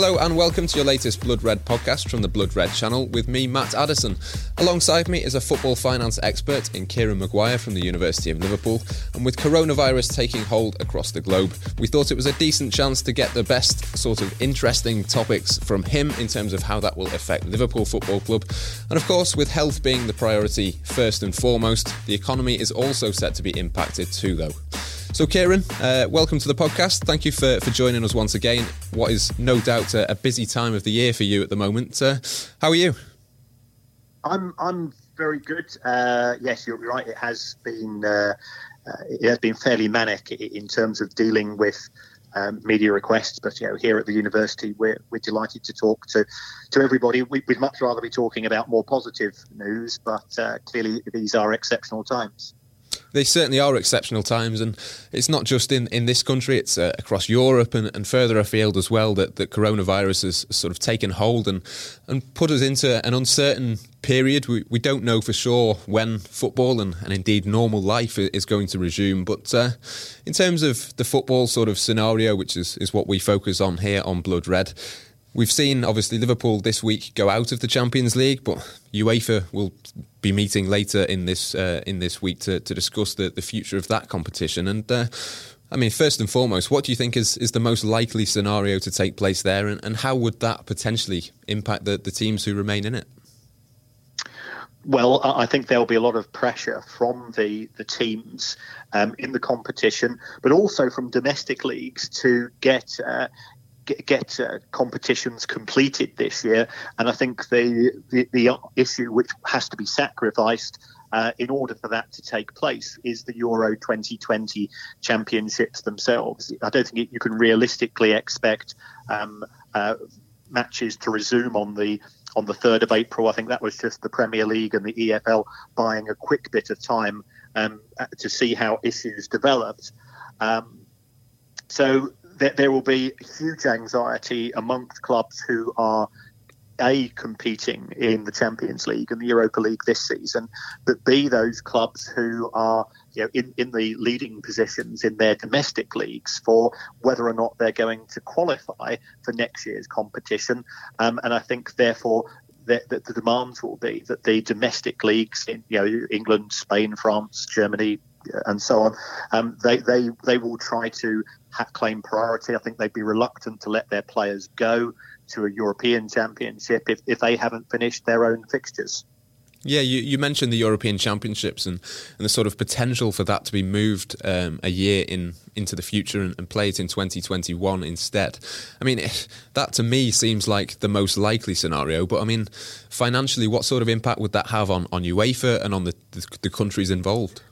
Hello and welcome to your latest Blood Red podcast from the Blood Red channel with me, Matt Addison. Alongside me is a football finance expert in Kieran Maguire from the University of Liverpool. And with coronavirus taking hold across the globe, we thought it was a decent chance to get the best sort of interesting topics from him in terms of how that will affect Liverpool Football Club. And of course, with health being the priority first and foremost, the economy is also set to be impacted too, though. So, Kieran, uh, welcome to the podcast. Thank you for, for joining us once again. What is no doubt a, a busy time of the year for you at the moment. Uh, how are you? I'm I'm very good. Uh, yes, you're right. It has been uh, uh, it has been fairly manic in terms of dealing with um, media requests. But you know, here at the university, we're we're delighted to talk to to everybody. We, would much rather be talking about more positive news, but uh, clearly these are exceptional times they certainly are exceptional times, and it's not just in, in this country; it's uh, across Europe and, and further afield as well. That, that coronavirus has sort of taken hold and and put us into an uncertain period. We, we don't know for sure when football and, and indeed normal life is going to resume. But uh, in terms of the football sort of scenario, which is, is what we focus on here on Blood Red, We've seen obviously Liverpool this week go out of the Champions League, but UEFA will be meeting later in this uh, in this week to, to discuss the, the future of that competition. And uh, I mean, first and foremost, what do you think is, is the most likely scenario to take place there, and, and how would that potentially impact the, the teams who remain in it? Well, I think there'll be a lot of pressure from the the teams um, in the competition, but also from domestic leagues to get uh, get, get uh, competitions completed this year. And I think the, the, the issue which has to be sacrificed uh, in order for that to take place is the Euro 2020 championships themselves. I don't think you can realistically expect um, uh, matches to resume on the on the 3rd of April. I think that was just the Premier League and the EFL buying a quick bit of time um, to see how issues developed. Um, so there, there will be huge anxiety amongst clubs who are a competing in the Champions League and the Europa League this season, but b those clubs who are you know in, in the leading positions in their domestic leagues for whether or not they're going to qualify for next year's competition. Um, and I think therefore that, the demands will be that the domestic leagues in you know England, Spain, France, Germany, and so on, um, they they they will try to claim priority. I think they'd be reluctant to let their players go to a European Championship if, if they haven't finished their own fixtures. Yeah, you, you mentioned the European Championships and, and the sort of potential for that to be moved um, a year in into the future and, and play it in 2021 instead. I mean, that to me seems like the most likely scenario. But I mean, financially, what sort of impact would that have on, on UEFA and on the, the, the countries involved?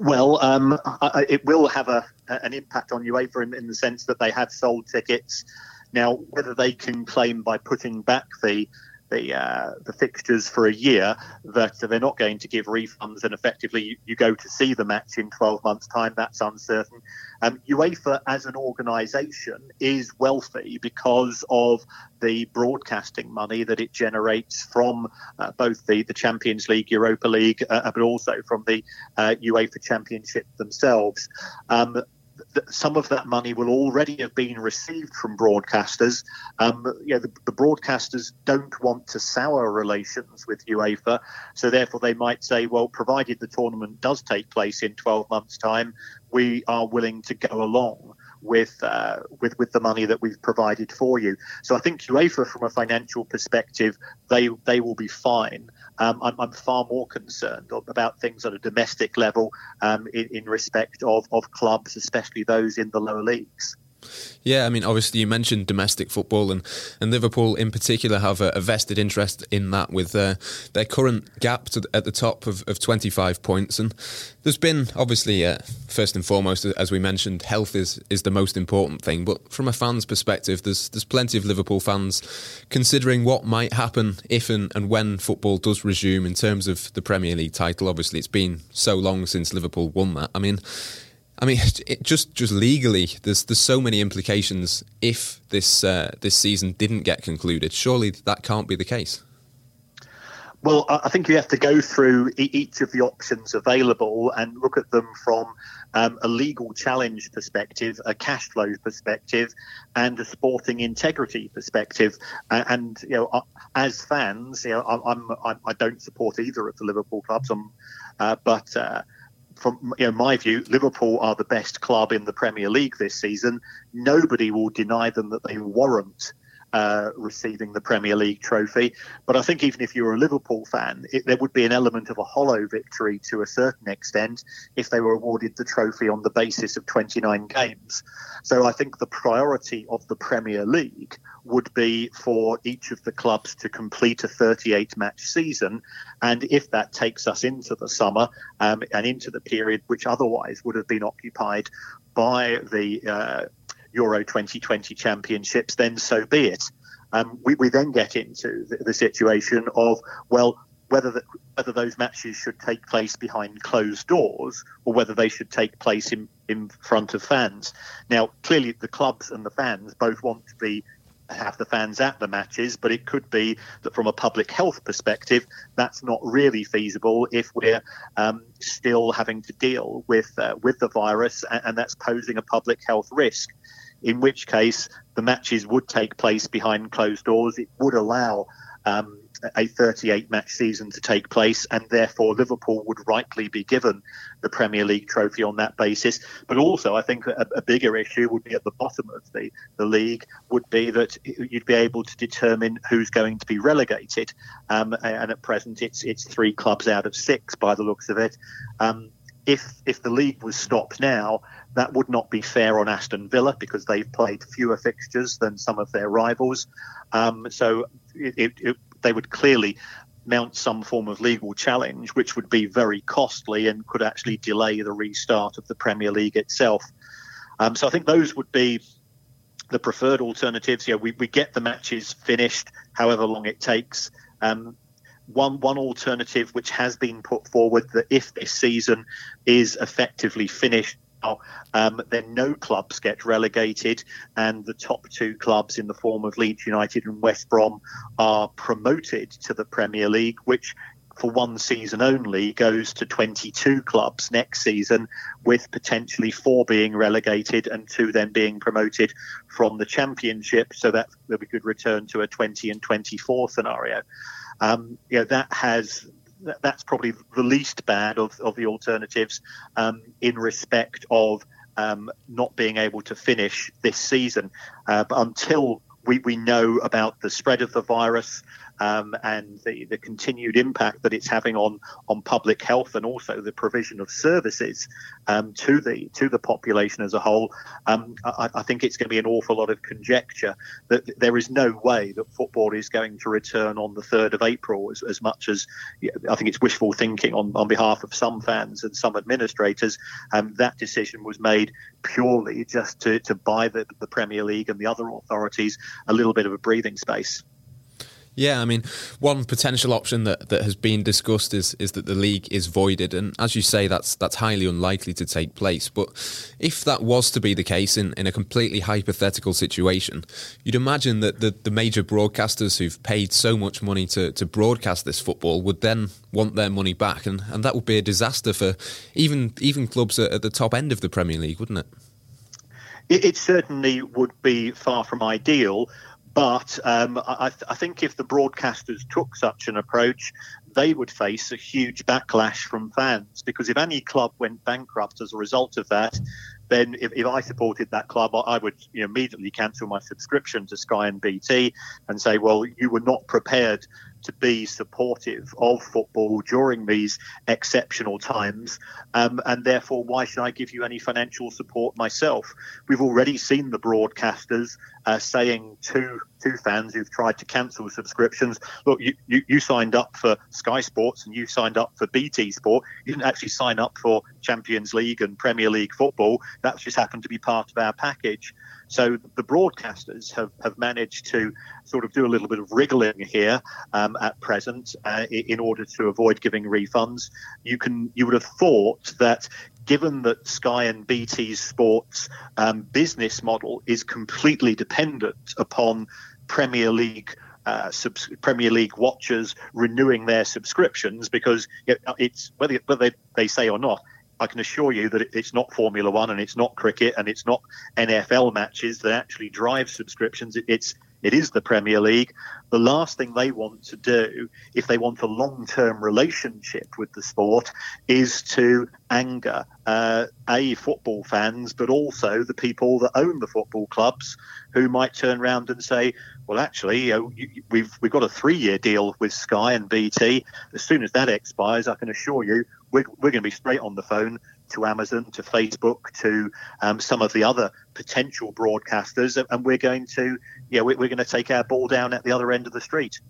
Well, um, I, it will have a, an impact on UEFA in, in, the sense that they have sold tickets. Now, whether they can claim by putting back the the, uh, the fixtures for a year that they're not going to give refunds and effectively you, you, go to see the match in 12 months' time, that's uncertain. Um, UEFA as an organisation is wealthy because of the broadcasting money that it generates from uh, both the, the Champions League, Europa League, uh, but also from the uh, UEFA Championship themselves. Um, some of that money will already have been received from broadcasters. Um, the, the, broadcasters don't want to sour relations with UEFA, so therefore they might say, well, provided the tournament does take place in 12 months' time, we are willing to go along with uh, with with the money that we've provided for you. So I think UEFA, from a financial perspective, they they will be fine. Um, I'm, I'm, far more concerned about things at a domestic level um, in, in respect of, of clubs, especially those in the lower leagues. Yeah, I mean, obviously you mentioned domestic football, and, and Liverpool in particular have a, a vested interest in that with uh, their current gap to, at the top of, of 25 points. And there's been obviously, uh, first and foremost, as we mentioned, health is is the most important thing. But from a fan's perspective, there's there's plenty of Liverpool fans considering what might happen if and, and when football does resume in terms of the Premier League title. Obviously, it's been so long since Liverpool won that. I mean I mean, it just just legally, there's there's so many implications if this uh, this season didn't get concluded. Surely that can't be the case. Well, I think you have to go through each of the options available and look at them from um, a legal challenge perspective, a cash flow perspective, and a sporting integrity perspective. Uh, and you know, as fans, you know, I'm, I'm I don't support either of the Liverpool clubs, um, uh, but. From you know, my view, Liverpool are the best club in the Premier League this season. Nobody will deny them that they warrant uh, receiving the Premier League trophy. But I think even if you were a Liverpool fan, it, there would be an element of a hollow victory to a certain extent if they were awarded the trophy on the basis of 29 games. So I think the priority of the Premier League would be for each of the clubs to complete a 38 match season. And if that takes us into the summer um, and into the period which otherwise would have been occupied by the uh, Euro 2020 championships, then so be it. Um, we, we, then get into the, the situation of, well, whether, the, whether those matches should take place behind closed doors or whether they should take place in, in front of fans. Now, clearly, the clubs and the fans both want to be have the fans at the matches, but it could be that from a public health perspective, that's not really feasible if we're um, still having to deal with uh, with the virus, and, and, that's posing a public health risk in which case the matches would take place behind closed doors. It would allow um, a 38 match season to take place, and therefore Liverpool would rightly be given the Premier League trophy on that basis. But also, I think a, a, bigger issue would be at the bottom of the, the league would be that you'd be able to determine who's going to be relegated. Um, and at present, it's it's three clubs out of six by the looks of it. Um, if if the league was stopped now, that would not be fair on Aston Villa because they've played fewer fixtures than some of their rivals. Um, so it, it, it, they would clearly mount some form of legal challenge, which would be very costly and could actually delay the restart of the Premier League itself. Um, so I think those would be the preferred alternatives. Yeah, we, we get the matches finished, however long it takes. Um, one one alternative which has been put forward that if this season is effectively finished um, then no clubs get relegated, and the top two clubs in the form of Leeds United and West Brom are promoted to the Premier League, which for one season only goes to 22 clubs next season, with potentially four being relegated and two then being promoted from the Championship, so that, we could return to a 20 and 24 scenario. Um, you know, that has that's probably the least bad of, of the alternatives um, in respect of um, not being able to finish this season. Uh, but until we, we know about the spread of the virus, um, and the, the continued impact that it's having on on public health and also the provision of services um, to the to the population as a whole. Um, I, I, think it's going to be an awful lot of conjecture that there is no way that football is going to return on the third of April as, as much as I think it's wishful thinking on, on behalf of some fans and some administrators. Um, that decision was made purely just to, to buy the, the Premier League and the other authorities a little bit of a breathing space. Yeah, I mean, one potential option that, that has been discussed is is that the league is voided, and as you say, that's that's highly unlikely to take place. But if that was to be the case in, in a completely hypothetical situation, you'd imagine that the, the major broadcasters who've paid so much money to, to broadcast this football would then want their money back, and, and that would be a disaster for even even clubs at, at the top end of the Premier League, wouldn't it? It, it certainly would be far from ideal. But um, I, I, think if the broadcasters took such an approach, they would face a huge backlash from fans. Because if any club went bankrupt as a result of that, then if, if I supported that club, I would you know, immediately cancel my subscription to Sky and BT and say, well, you were not prepared to be supportive of football during these exceptional times. Um, and therefore, why should I give you any financial support myself? We've already seen the broadcasters uh, saying to to fans who've tried to cancel subscriptions, look, you, you, you signed up for Sky Sports and you signed up for BT Sport. You didn't actually sign up for Champions League and Premier League football. That's just happened to be part of our package. So the broadcasters have, have managed to sort of do a little bit of wriggling here um, at present uh, in order to avoid giving refunds. You can you would have thought that given that Sky and BT Sports um, business model is completely dependent upon Premier League uh, subs- Premier League watchers renewing their subscriptions because it's whether, whether they, they say or not. I can assure you that it's not Formula One and it's not cricket and it's not NFL matches that actually drive subscriptions. It's it is the Premier League. The last thing they want to do, if they want a long term relationship with the sport, is to anger uh, A, football fans, but also the people that own the football clubs who might turn around and say, well, actually, we've, we've got a three year deal with Sky and BT. As soon as that expires, I can assure you we're, we're going to be straight on the phone to Amazon, to Facebook, to um, some of the other potential broadcasters, and we're going to, yeah, we're, we're going to take our ball down at the other end of the street.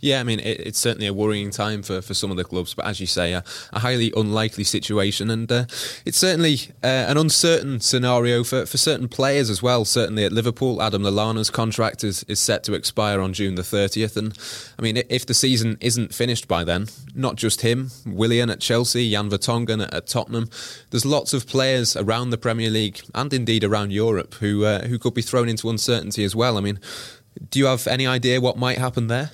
Yeah, I mean, it, it's certainly a worrying time for, for some of the clubs, but as you say, a, a highly unlikely situation. And uh, it's certainly uh, an uncertain scenario for, for certain players as well. Certainly at Liverpool, Adam Lallana's contract is, is set to expire on June the 30th. And I mean, if the season isn't finished by then, not just him, Willian at Chelsea, Jan Vertonghen at, at Tottenham, there's lots of players around the Premier League and indeed around Europe who, uh, who could be thrown into uncertainty as well. I mean, do you have any idea what might happen there?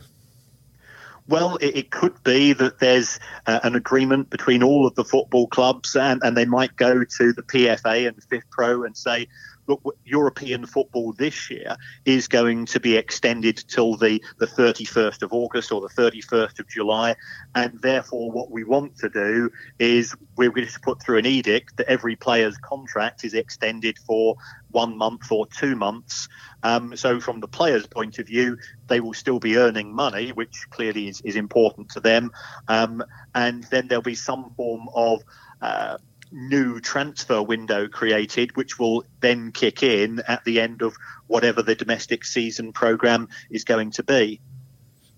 Well, it, it, could be that there's uh, an agreement between all of the football clubs, and, and they might go to the PFA and FIFPro and say, look, European football this year is going to be extended till the, the 31st of August or the 31st of July. And therefore, what we want to do is we're going to put through an edict that every player's contract is extended for one month or two months. Um, so, from the player's point of view, they will still be earning money, which clearly is, is important to them. Um, and then there'll be some form of uh, new transfer window created, which will then kick in at the end of whatever the domestic season program is going to be.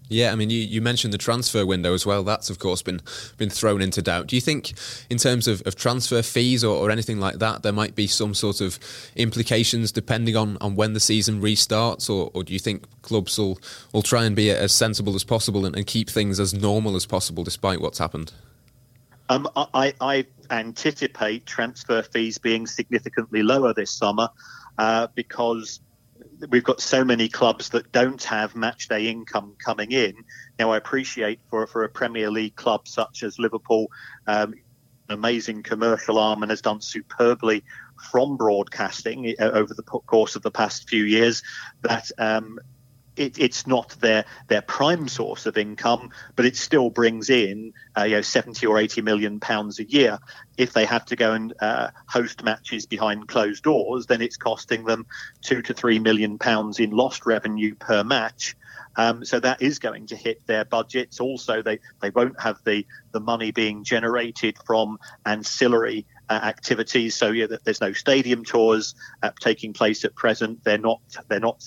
Yeah, I mean, you, you mentioned the transfer window as well. That's, of course, been been thrown into doubt. Do you think, in terms of, of transfer fees or, or anything like that, there might be some sort of implications depending on, on when the season restarts? Or, or do you think clubs will, will try and be as sensible as possible and, and keep things as normal as possible despite what's happened? Um, I, I, anticipate transfer fees being significantly lower this summer uh, because we've got so many clubs that don't have match day income coming in. Now, I appreciate for for a Premier League club such as Liverpool, um, an amazing commercial arm and has done superbly from broadcasting uh, over the course of the past few years. That um, it, it's not their their prime source of income, but it still brings in uh, you know 70 or 80 million pounds a year. If they have to go and uh, host matches behind closed doors, then it's costing them two to three million pounds in lost revenue per match. Um, so that is going to hit their budgets. Also, they, they won't have the, the money being generated from ancillary uh, activities. So yeah, there's no stadium tours uh, taking place at present. They're not they're not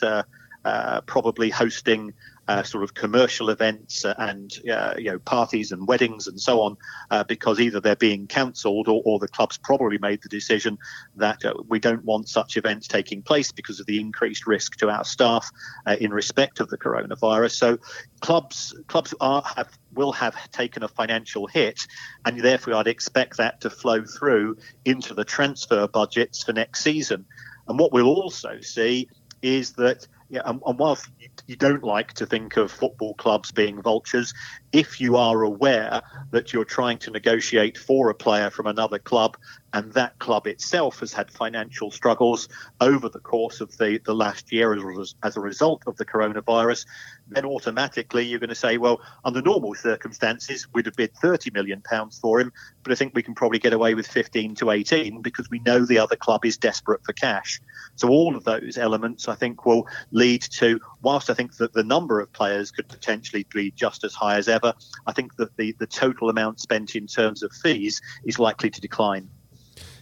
uh, probably hosting uh, sort of commercial events and uh, you know parties and weddings and so on, uh, because either they're being cancelled or, or, the clubs probably made the decision that uh, we don't want such events taking place because of the increased risk to our staff uh, in respect of the coronavirus. So clubs clubs are have will have taken a financial hit, and therefore I'd expect that to flow through into the transfer budgets for next season. And what we'll also see is that yeah, and, and whilst you, you, don't like to think of football clubs being vultures, if you are aware that you're trying to negotiate for a player from another club and that club itself has had financial struggles over the course of the, the last year as, as a result of the coronavirus, then automatically you're going to say, well, under normal circumstances, we'd have bid 30 million pounds for him, but I think we can probably get away with 15 to 18 because we know the other club is desperate for cash. So all of those elements, I think, will lead to, whilst I think that the number of players could potentially be just as high as ever, I think that the, the total amount spent in terms of fees is likely to decline.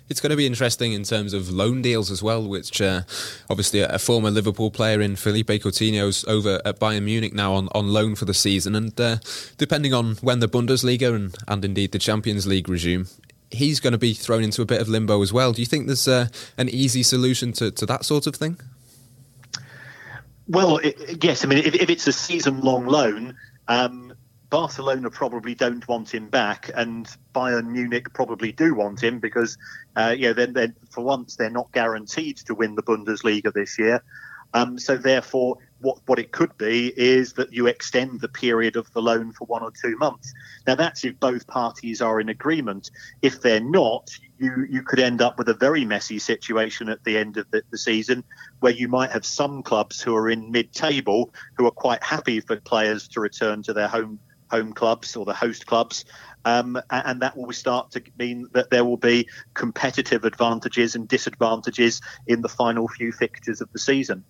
It's going to be interesting in terms of loan deals as well, which uh, obviously a, former Liverpool player in Philippe Coutinho's over at Bayern Munich now on, on loan for the season. And uh, depending on when the Bundesliga and, and indeed the Champions League resume, he's going to be thrown into a bit of limbo as well. Do you think there's uh, an easy solution to, to that sort of thing? Well, it, yes. I mean, if, if it's a season long loan, um, Barcelona probably don't want him back, and Bayern Munich probably do want him because, uh, you know, then, then for once they're not guaranteed to win the Bundesliga this year. Um, so therefore, what, what it could be is that you extend the period of the loan for one or two months. Now, that's if both parties are in agreement. If they're not, you, you could end up with a very messy situation at the end of the, the season where you might have some clubs who are in mid table who are quite happy for players to return to their home home clubs or the host clubs. Um, and that will start to mean that there will be competitive advantages and disadvantages in the final few fixtures of the season.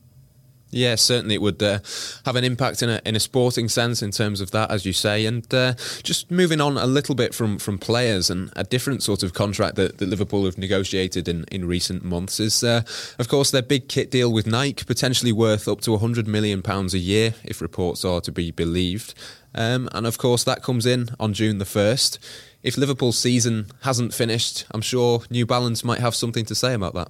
Yeah, certainly it would uh, have an impact in a in a sporting sense in terms of that, as you say. And uh, just moving on a little bit from from players and a different sort of contract that, that Liverpool have negotiated in, in recent months is, uh, of course, their big kit deal with Nike, potentially worth up to 100 million pounds a year, if reports are to be believed. Um, and of course, that comes in on June the first. If Liverpool's season hasn't finished, I'm sure New Balance might have something to say about that.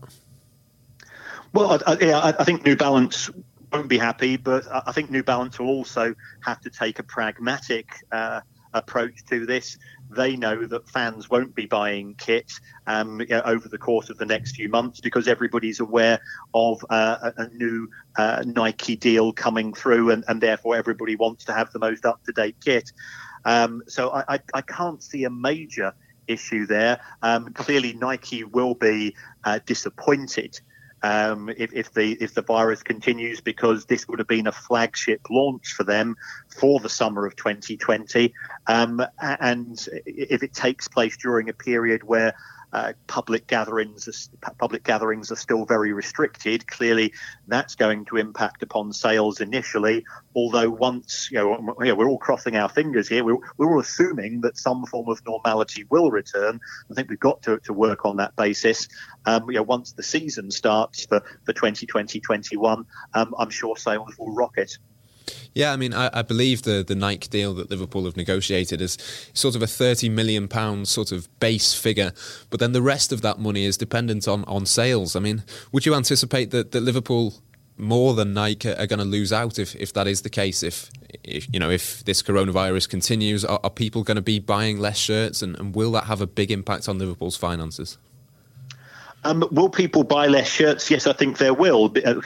Well, I, I, I think New Balance won't be happy, but I think New Balance will also have to take a pragmatic uh, approach to this. They know that fans won't be buying kit um, you know, over the course of the next few months because everybody's aware of uh, a, a, new uh, Nike deal coming through, and, and, therefore everybody wants to have the most up to date kit. Um, so I, I, I, can't see a major issue there. Um, clearly, Nike will be uh, disappointed um, if, if, the if the virus continues, because this would have been a flagship launch for them for the summer of 2020, um, and if it takes place during a period where uh, public gatherings public gatherings are still very restricted. Clearly, that's going to impact upon sales initially. Although once you know, we're all crossing our fingers here, we're, we're all assuming that some form of normality will return. I think we've got to, to work on that basis. Um, you know, once the season starts for for 2020-21, um, I'm sure sales will rocket. Yeah, I mean, I, I, believe the the Nike deal that Liverpool have negotiated is sort of a thirty million pound sort of base figure, but then the rest of that money is dependent on on sales. I mean, would you anticipate that that Liverpool more than Nike are going to lose out if, if that is the case. If, if you know if this coronavirus continues, are, are people going to be buying less shirts, and, and, will that have a big impact on Liverpool's finances? Um, will people buy less shirts? Yes, I think there will. Uh,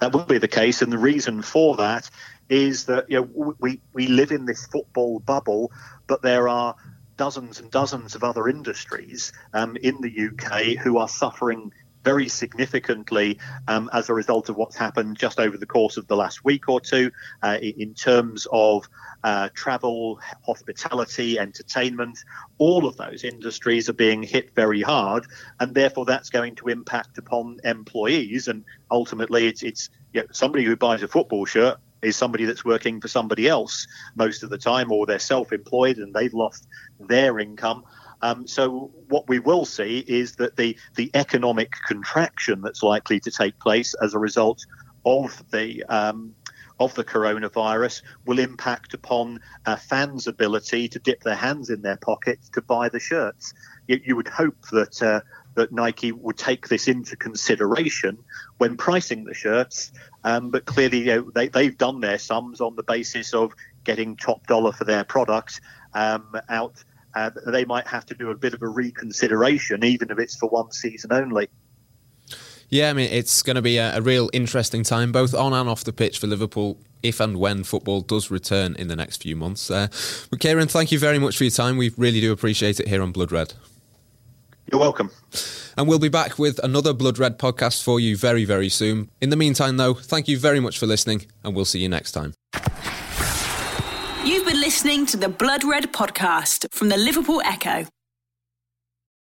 that will be the case, and the reason for that is that you know we we live in this football bubble, but there are dozens and dozens of other industries um, in the UK who are suffering very significantly um, as a result of what's happened just over the course of the last week or two uh, in terms of uh, travel, hospitality, entertainment. All of those industries are being hit very hard, and therefore that's going to impact upon employees. And ultimately, it's, it's you know, somebody who buys a football shirt is somebody that's working for somebody else most of the time, or they're self-employed and they've lost their income. Um, so what we will see is that the the economic contraction that's likely to take place as a result of the um, of the coronavirus will impact upon uh, fans' ability to dip their hands in their pockets to buy the shirts. You, you would hope that uh, that Nike would take this into consideration when pricing the shirts. Um, but clearly, you know, they, they've done their sums on the basis of getting top dollar for their product um, out. Uh, they might have to do a bit of a reconsideration, even if it's for one season only. Yeah, I mean, it's going to be a, a, real interesting time, both on and off the pitch for Liverpool, if and when football does return in the next few months. Uh, but Kieran, thank you very much for your time. We really do appreciate it here on Blood Red. You're welcome. And we'll be back with another Blood Red podcast for you very, very soon. In the meantime, though, thank you very much for listening, and we'll see you next time. You've been listening to the Blood Red podcast from the Liverpool Echo.